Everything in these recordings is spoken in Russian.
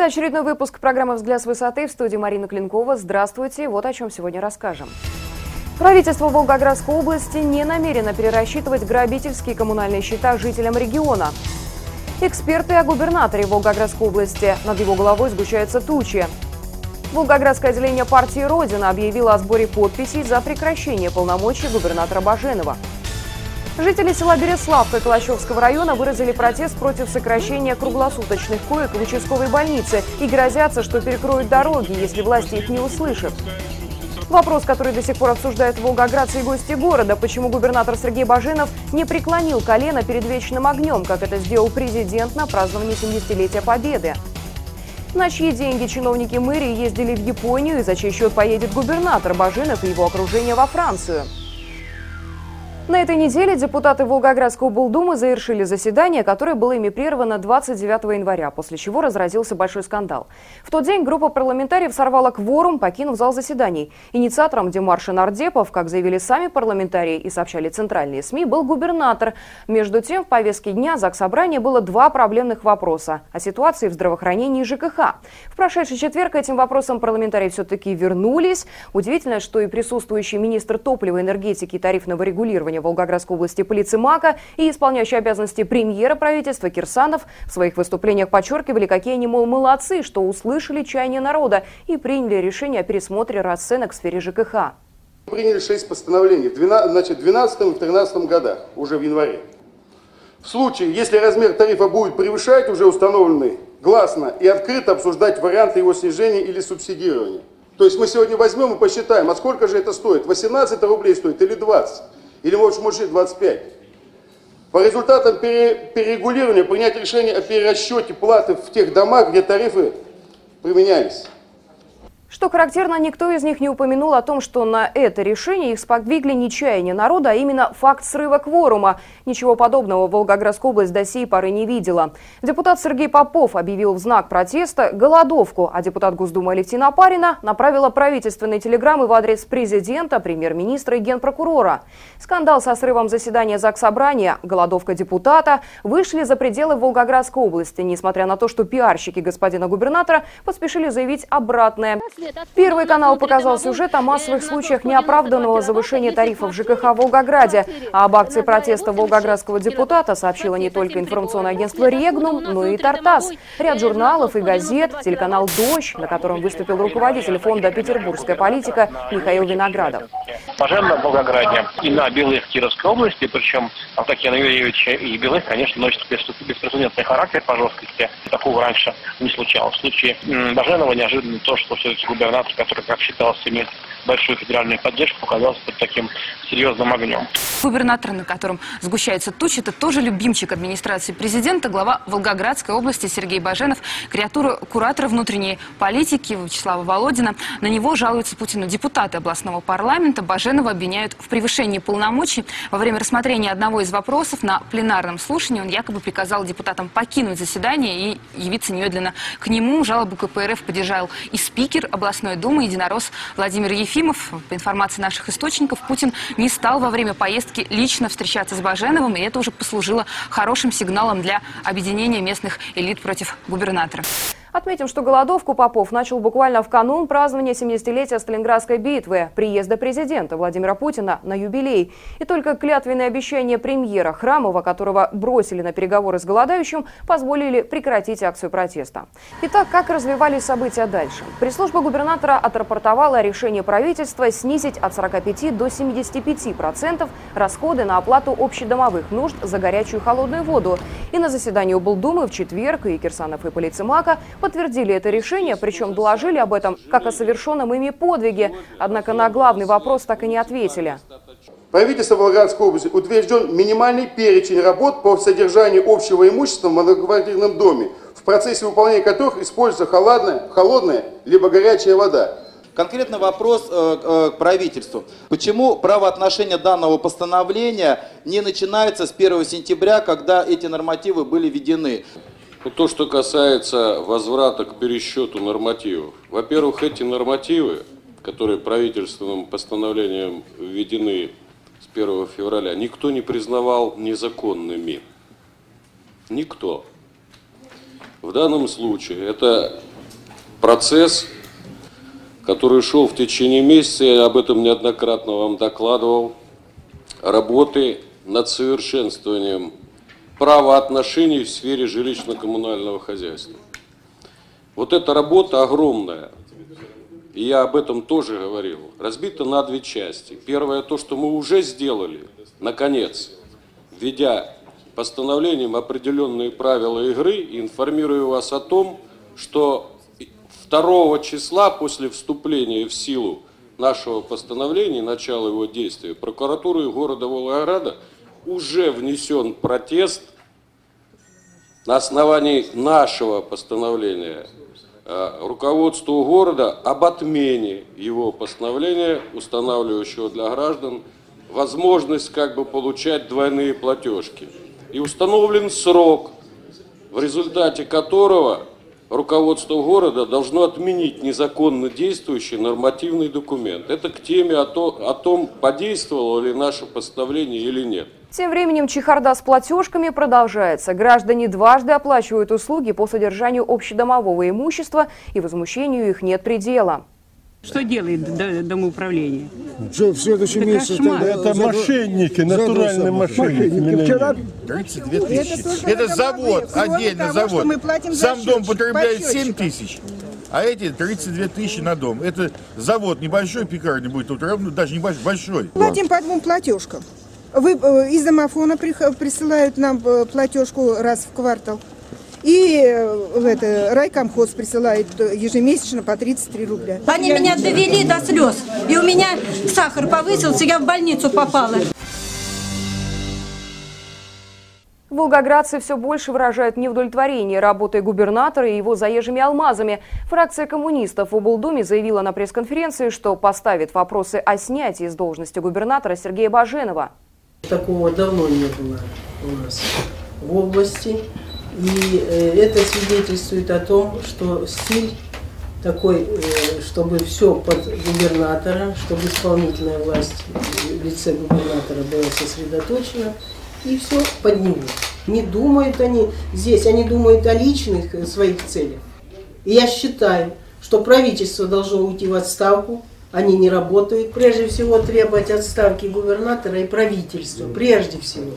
Это очередной выпуск программы «Взгляд с высоты» в студии Марина Клинкова. Здравствуйте. Вот о чем сегодня расскажем. Правительство Волгоградской области не намерено перерасчитывать грабительские коммунальные счета жителям региона. Эксперты о губернаторе Волгоградской области. Над его головой сгущаются тучи. Волгоградское отделение партии «Родина» объявило о сборе подписей за прекращение полномочий губернатора Баженова. Жители села Береславка Калачевского района выразили протест против сокращения круглосуточных коек в участковой больнице и грозятся, что перекроют дороги, если власти их не услышат. Вопрос, который до сих пор обсуждают волгоградцы и гости города, почему губернатор Сергей Баженов не преклонил колено перед вечным огнем, как это сделал президент на праздновании 70-летия Победы. На чьи деньги чиновники мэрии ездили в Японию и за чей счет поедет губернатор Баженов и его окружение во Францию? На этой неделе депутаты Волгоградской облдумы завершили заседание, которое было ими прервано 29 января, после чего разразился большой скандал. В тот день группа парламентариев сорвала кворум, покинув зал заседаний. Инициатором демарша нардепов, как заявили сами парламентарии и сообщали центральные СМИ, был губернатор. Между тем, в повестке дня Заксобрания было два проблемных вопроса о ситуации в здравоохранении и ЖКХ. В прошедший четверг этим вопросом парламентарии все-таки вернулись. Удивительно, что и присутствующий министр топлива, энергетики и тарифного регулирования Волгоградской области Полицемака и исполняющий обязанности премьера правительства Кирсанов в своих выступлениях подчеркивали, какие они, мол, молодцы, что услышали чаяние народа и приняли решение о пересмотре расценок в сфере ЖКХ. Приняли шесть постановлений в 12, значит, 12 и 13 годах, уже в январе. В случае, если размер тарифа будет превышать уже установленный, гласно и открыто обсуждать варианты его снижения или субсидирования. То есть мы сегодня возьмем и посчитаем, а сколько же это стоит? 18 рублей стоит или 20? Или может, может 25. По результатам перерегулирования принять решение о перерасчете платы в тех домах, где тарифы применялись. Что характерно, никто из них не упомянул о том, что на это решение их сподвигли не чаяние народа, а именно факт срыва кворума. Ничего подобного Волгоградская область до сей поры не видела. Депутат Сергей Попов объявил в знак протеста голодовку, а депутат Госдумы Алевтина Апарина направила правительственные телеграммы в адрес президента, премьер-министра и генпрокурора. Скандал со срывом заседания Заксобрания, голодовка депутата вышли за пределы Волгоградской области, несмотря на то, что пиарщики господина губернатора поспешили заявить обратное. Первый канал показал сюжет о массовых случаях неоправданного завышения тарифов ЖКХ в Волгограде. А об акции протеста волгоградского депутата сообщило не только информационное агентство «Регнум», но и «Тартас». Ряд журналов и газет, телеканал «Дождь», на котором выступил руководитель фонда «Петербургская политика» Михаил Виноградов. Пожар в Волгограде и на Белых Кировской области, причем Автокена Юрьевича и Белых, конечно, носит беспрецедентный характер по жесткости. Такого раньше не случалось. В случае Баженова неожиданно то, что все-таки губернатор, который, как считалось, имеет большую федеральную поддержку, оказался под таким серьезным огнем. Губернатор, на котором сгущается тучи, это тоже любимчик администрации президента, глава Волгоградской области Сергей Баженов, креатура куратора внутренней политики Вячеслава Володина. На него жалуются Путину депутаты областного парламента. Баженова обвиняют в превышении полномочий. Во время рассмотрения одного из вопросов на пленарном слушании он якобы приказал депутатам покинуть заседание и явиться немедленно к нему. Жалобу КПРФ поддержал и спикер областной думы единорос Владимир Ефимов. По информации наших источников, Путин не стал во время поездки лично встречаться с Баженовым, и это уже послужило хорошим сигналом для объединения местных элит против губернатора. Отметим, что голодовку Попов начал буквально в канун празднования 70-летия Сталинградской битвы, приезда президента Владимира Путина на юбилей. И только клятвенные обещания премьера Храмова, которого бросили на переговоры с голодающим, позволили прекратить акцию протеста. Итак, как развивались события дальше? Пресс-служба губернатора отрапортовала о решении правительства снизить от 45 до 75 процентов расходы на оплату общедомовых нужд за горячую и холодную воду. И на заседании облдумы в четверг и Кирсанов и Полицемака подтвердили это решение, причем доложили об этом как о совершенном ими подвиге. Однако на главный вопрос так и не ответили. Правительство Волгоградской области утвержден минимальный перечень работ по содержанию общего имущества в многоквартирном доме, в процессе выполнения которых используется холодная, холодная либо горячая вода. Конкретно вопрос э, э, к правительству. Почему правоотношения данного постановления не начинается с 1 сентября, когда эти нормативы были введены? Ну, то, что касается возврата к пересчету нормативов. Во-первых, эти нормативы, которые правительственным постановлением введены с 1 февраля, никто не признавал незаконными. Никто. В данном случае это процесс, который шел в течение месяца, я об этом неоднократно вам докладывал, работы над совершенствованием правоотношений в сфере жилищно-коммунального хозяйства. Вот эта работа огромная, и я об этом тоже говорил, разбита на две части. Первое, то, что мы уже сделали, наконец, введя постановлением определенные правила игры, информирую вас о том, что 2 числа после вступления в силу нашего постановления, начала его действия, прокуратурой города Волгограда уже внесен протест на основании нашего постановления э, руководству города об отмене его постановления, устанавливающего для граждан возможность как бы получать двойные платежки. И установлен срок, в результате которого руководство города должно отменить незаконно действующий нормативный документ. Это к теме о, то, о том, подействовало ли наше постановление или нет. Тем временем чехарда с платежками продолжается. Граждане дважды оплачивают услуги по содержанию общедомового имущества и возмущению их нет предела. Что делает домоуправление? Что в следующем Это месяце кошмар. Это мошенники, натуральные мошенники. Вчера 32 тысячи. Это это завод, отдельно того, завод. Сам дом счетчик, потребляет по 7 счетчикам. тысяч, а эти 32 тысячи на дом. Это завод небольшой, пекарня будет, тут равно, даже небольшой, большой. Платим по двум платежкам. Вы, э, из домофона присылают нам э, платежку раз в квартал. И э, в это, райкомхоз присылает э, ежемесячно по 33 рубля. Они меня довели до слез. И у меня сахар повысился, я в больницу попала. Волгоградцы все больше выражают неудовлетворение работой губернатора и его заезжими алмазами. Фракция коммунистов в облдуме заявила на пресс-конференции, что поставит вопросы о снятии с должности губернатора Сергея Баженова. Такого давно не было у нас в области. И э, это свидетельствует о том, что стиль такой, э, чтобы все под губернатора, чтобы исполнительная власть в лице губернатора была сосредоточена, и все под него. Не думают они здесь, они думают о личных э, своих целях. И я считаю, что правительство должно уйти в отставку, они не работают. Прежде всего требовать отставки губернатора и правительства, прежде всего.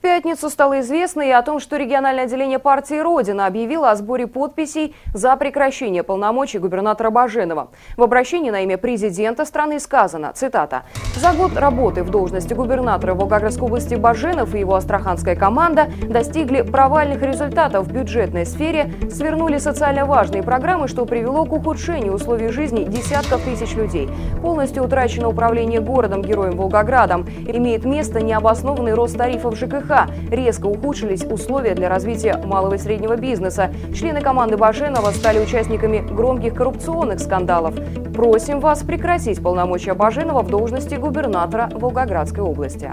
В пятницу стало известно и о том, что региональное отделение партии «Родина» объявило о сборе подписей за прекращение полномочий губернатора Баженова. В обращении на имя президента страны сказано, цитата, «За год работы в должности губернатора Волгоградской области Баженов и его астраханская команда достигли провальных результатов в бюджетной сфере, свернули социально важные программы, что привело к ухудшению условий жизни десятков тысяч людей. Полностью утрачено управление городом-героем Волгоградом. Имеет место необоснованный рост тарифов ЖКХ. Резко ухудшились условия для развития малого и среднего бизнеса. Члены команды Баженова стали участниками громких коррупционных скандалов. Просим вас прекратить полномочия Баженова в должности губернатора Волгоградской области.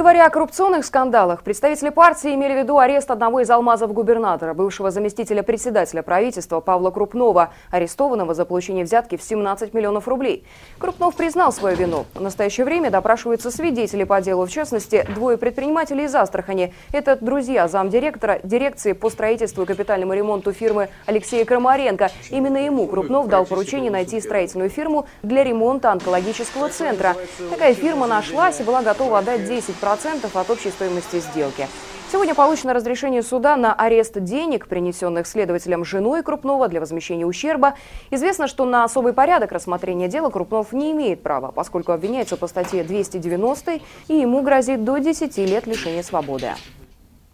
Говоря о коррупционных скандалах, представители партии имели в виду арест одного из алмазов губернатора, бывшего заместителя председателя правительства Павла Крупнова, арестованного за получение взятки в 17 миллионов рублей. Крупнов признал свою вину. В настоящее время допрашиваются свидетели по делу, в частности, двое предпринимателей из Астрахани. Это друзья замдиректора дирекции по строительству и капитальному ремонту фирмы Алексея Крамаренко. Именно ему Крупнов дал поручение найти строительную фирму для ремонта онкологического центра. Такая фирма нашлась и была готова отдать 10% от общей стоимости сделки. Сегодня получено разрешение суда на арест денег, принесенных следователем женой Крупнова для возмещения ущерба. Известно, что на особый порядок рассмотрения дела Крупнов не имеет права, поскольку обвиняется по статье 290 и ему грозит до 10 лет лишения свободы.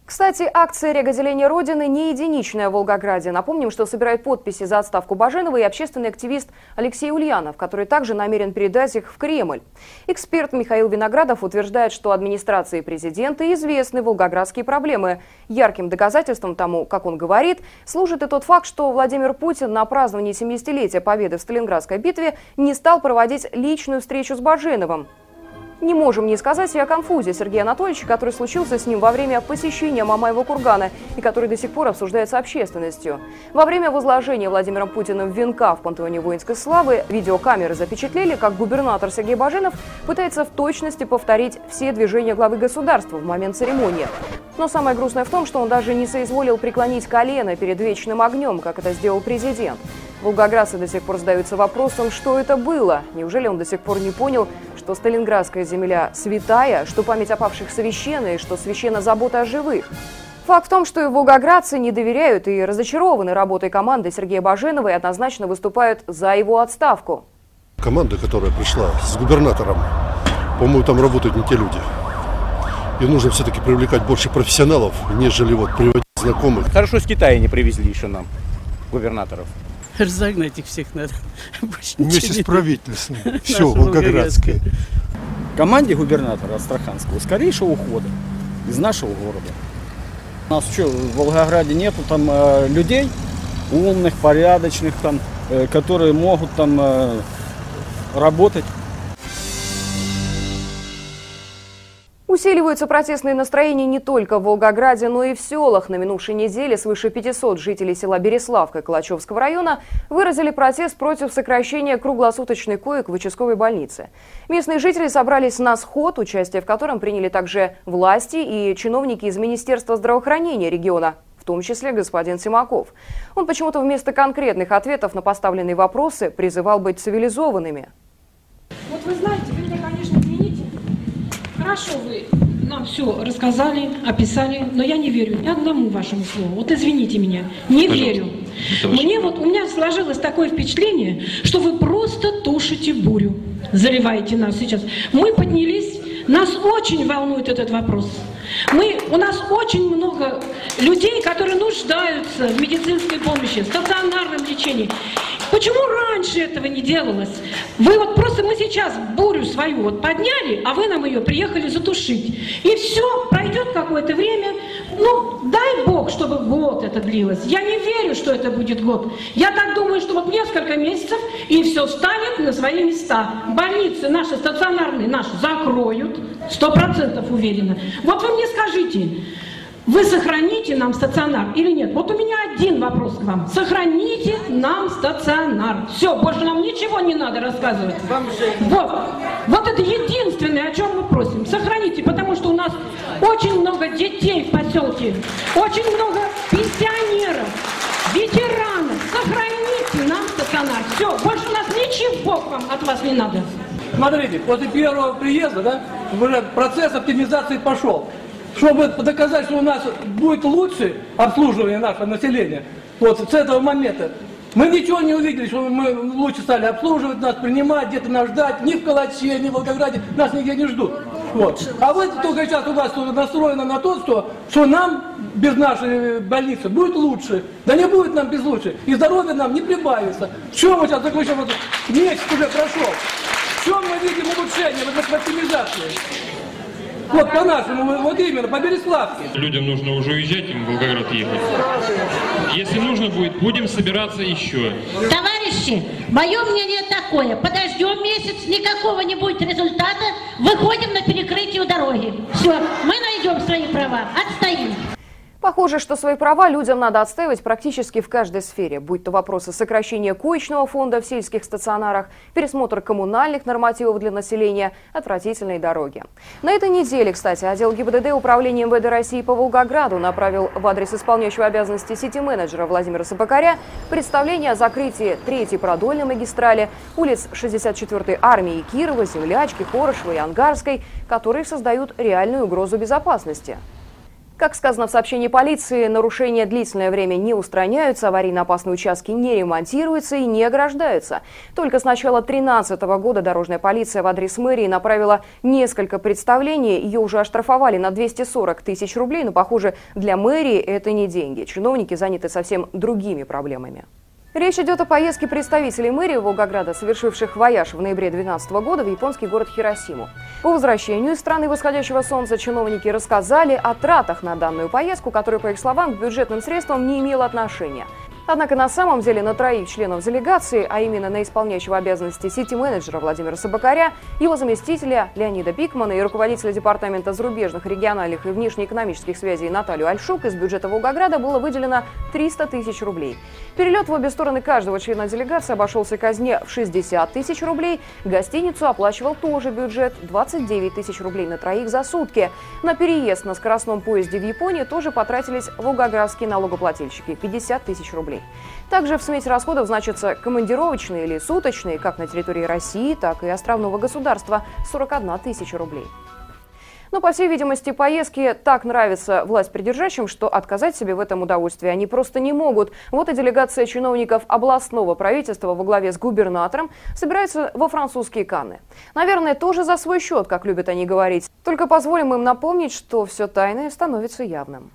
Кстати, акция «Регоделение Родины» не единичная в Волгограде. Напомним, что собирает подписи за отставку Баженова и общественный активист Алексей Ульянов, который также намерен передать их в Кремль. Эксперт Михаил Виноградов утверждает, что администрации президента известны волгоградские проблемы. Ярким доказательством тому, как он говорит, служит и тот факт, что Владимир Путин на праздновании 70-летия победы в Сталинградской битве не стал проводить личную встречу с Баженовым. Не можем не сказать и о конфузе Сергея Анатольевича, который случился с ним во время посещения Мамаева кургана и который до сих пор обсуждается общественностью. Во время возложения Владимиром Путиным венка в пантеоне воинской славы видеокамеры запечатлели, как губернатор Сергей Баженов пытается в точности повторить все движения главы государства в момент церемонии. Но самое грустное в том, что он даже не соизволил преклонить колено перед вечным огнем, как это сделал президент. Волгоградцы до сих пор задаются вопросом, что это было. Неужели он до сих пор не понял, что Сталинградская земля святая, что память о павших священна и что священна забота о живых. Факт в том, что и волгоградцы не доверяют и разочарованы работой команды Сергея Баженова и однозначно выступают за его отставку. Команда, которая пришла с губернатором, по-моему, там работают не те люди. И нужно все-таки привлекать больше профессионалов, нежели вот приводить знакомых. Хорошо с Китая не привезли еще нам губернаторов. Разогнать их всех надо. Больше Вместе с правительством. Все, Волгоградское. Команде губернатора Астраханского скорейшего ухода из нашего города. У нас что, в Волгограде нету там э, людей умных, порядочных, там, э, которые могут там э, работать. Усиливаются протестные настроения не только в Волгограде, но и в селах. На минувшей неделе свыше 500 жителей села Береславка Калачевского района выразили протест против сокращения круглосуточной коек в участковой больнице. Местные жители собрались на сход, участие в котором приняли также власти и чиновники из Министерства здравоохранения региона, в том числе господин Симаков. Он почему-то вместо конкретных ответов на поставленные вопросы призывал быть цивилизованными. Вот вы знаете, вы меня, конечно, извините. Хорошо, вы нам все рассказали, описали, но я не верю ни одному вашему слову. Вот извините меня, не Пожалуйста. верю. Мне вот у меня сложилось такое впечатление, что вы просто тушите бурю, заливаете нас сейчас. Мы поднялись, нас очень волнует этот вопрос. Мы, у нас очень много людей, которые нуждаются в медицинской помощи, в стационарном лечении. Почему раньше этого не делалось? Вы вот просто мы сейчас бурю свою вот подняли, а вы нам ее приехали затушить. И все, пройдет какое-то время. Ну, дай Бог, чтобы год это длилось. Я не верю, что это будет год. Я так думаю, что вот несколько месяцев, и все встанет на свои места. Больницы наши стационарные наши закроют, сто процентов уверена. Вот вы мне скажите, вы сохраните нам стационар или нет? Вот у меня один вопрос к вам. Сохраните нам стационар. Все, больше нам ничего не надо рассказывать. Вот, вот это единственное, о чем мы просим. Сохраните, потому что у нас очень много детей в поселке, очень много пенсионеров, ветеранов. Сохраните нам стационар. Все, больше у нас ничего к вам от вас не надо. Смотрите, после первого приезда, да, уже процесс оптимизации пошел. Чтобы доказать, что у нас будет лучше обслуживание нашего населения, вот с этого момента, мы ничего не увидели, что мы лучше стали обслуживать, нас принимать, где-то нас ждать, ни в Калаче, ни в Волгограде, нас нигде не ждут. Вот. А вы только сейчас у вас настроено на то, что, что нам без нашей больницы будет лучше. Да не будет нам без лучше. И здоровья нам не прибавится. Чем мы сейчас заключим? Вот Месяц уже прошел. В чем мы видим улучшение в этой оптимизации? Вот по-нашему, вот именно, по Береславке. Людям нужно уже уезжать, им в Волгоград ехать. Если нужно будет, будем собираться еще. Товарищи, мое мнение такое. Подождем месяц, никакого не будет результата, выходим на перекрытие дороги. Все, мы найдем свои права, отстоим. Похоже, что свои права людям надо отстаивать практически в каждой сфере, будь то вопросы сокращения коечного фонда в сельских стационарах, пересмотр коммунальных нормативов для населения, отвратительные дороги. На этой неделе, кстати, отдел ГИБДД Управления МВД России по Волгограду направил в адрес исполняющего обязанности сити-менеджера Владимира Сапокаря представление о закрытии третьей продольной магистрали, улиц 64-й армии Кирова, Землячки, Хорошева и Ангарской, которые создают реальную угрозу безопасности. Как сказано в сообщении полиции, нарушения длительное время не устраняются, аварийно опасные участки не ремонтируются и не ограждаются. Только с начала 2013 года дорожная полиция в адрес мэрии направила несколько представлений. Ее уже оштрафовали на 240 тысяч рублей, но, похоже, для мэрии это не деньги. Чиновники заняты совсем другими проблемами. Речь идет о поездке представителей мэрии Волгограда, совершивших вояж в ноябре 2012 года в японский город Хиросиму. По возвращению из страны восходящего солнца чиновники рассказали о тратах на данную поездку, которая, по их словам, к бюджетным средствам не имела отношения. Однако на самом деле на троих членов делегации, а именно на исполняющего обязанности сити-менеджера Владимира Собакаря, его заместителя Леонида Бикмана и руководителя Департамента зарубежных, региональных и внешнеэкономических связей Наталью Альшук из бюджета Волгограда было выделено 300 тысяч рублей. Перелет в обе стороны каждого члена делегации обошелся казне в 60 тысяч рублей. Гостиницу оплачивал тоже бюджет – 29 тысяч рублей на троих за сутки. На переезд на скоростном поезде в Японии тоже потратились волгоградские налогоплательщики – 50 тысяч рублей. Также в смете расходов значатся командировочные или суточные, как на территории России, так и островного государства – 41 тысяча рублей. Но, по всей видимости, поездки так нравятся власть придержащим, что отказать себе в этом удовольствии они просто не могут. Вот и делегация чиновников областного правительства во главе с губернатором собирается во французские Канны. Наверное, тоже за свой счет, как любят они говорить. Только позволим им напомнить, что все тайное становится явным.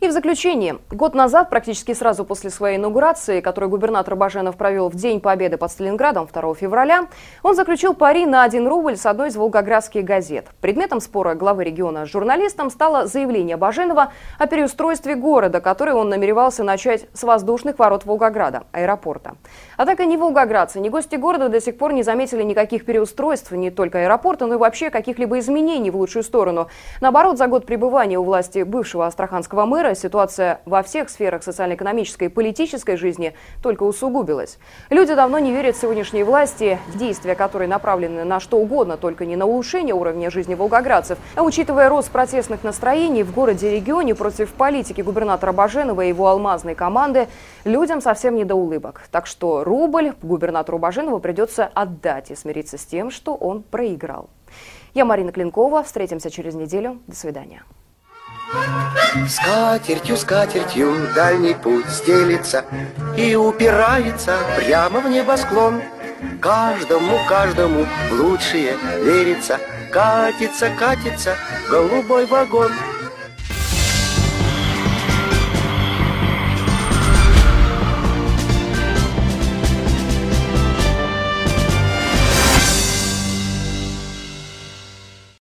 И в заключение. Год назад, практически сразу после своей инаугурации, которую губернатор Баженов провел в День Победы под Сталинградом 2 февраля, он заключил пари на 1 рубль с одной из волгоградских газет. Предметом спора главы региона с журналистом стало заявление Баженова о переустройстве города, который он намеревался начать с воздушных ворот Волгограда, аэропорта. Однако ни волгоградцы, ни гости города до сих пор не заметили никаких переустройств, не только аэропорта, но и вообще каких-либо изменений в лучшую сторону. Наоборот, за год пребывания у власти бывшего астраханского мэра ситуация во всех сферах социально-экономической и политической жизни только усугубилась. Люди давно не верят сегодняшней власти, в действия которые направлены на что угодно, только не на улучшение уровня жизни волгоградцев. А учитывая рост протестных настроений в городе и регионе против политики губернатора Баженова и его алмазной команды, людям совсем не до улыбок. Так что рубль губернатору Баженову придется отдать и смириться с тем, что он проиграл. Я Марина Клинкова. Встретимся через неделю. До свидания. Скатертью, скатертью дальний путь стелится И упирается прямо в небосклон. Каждому, каждому лучшее верится, Катится, катится голубой вагон.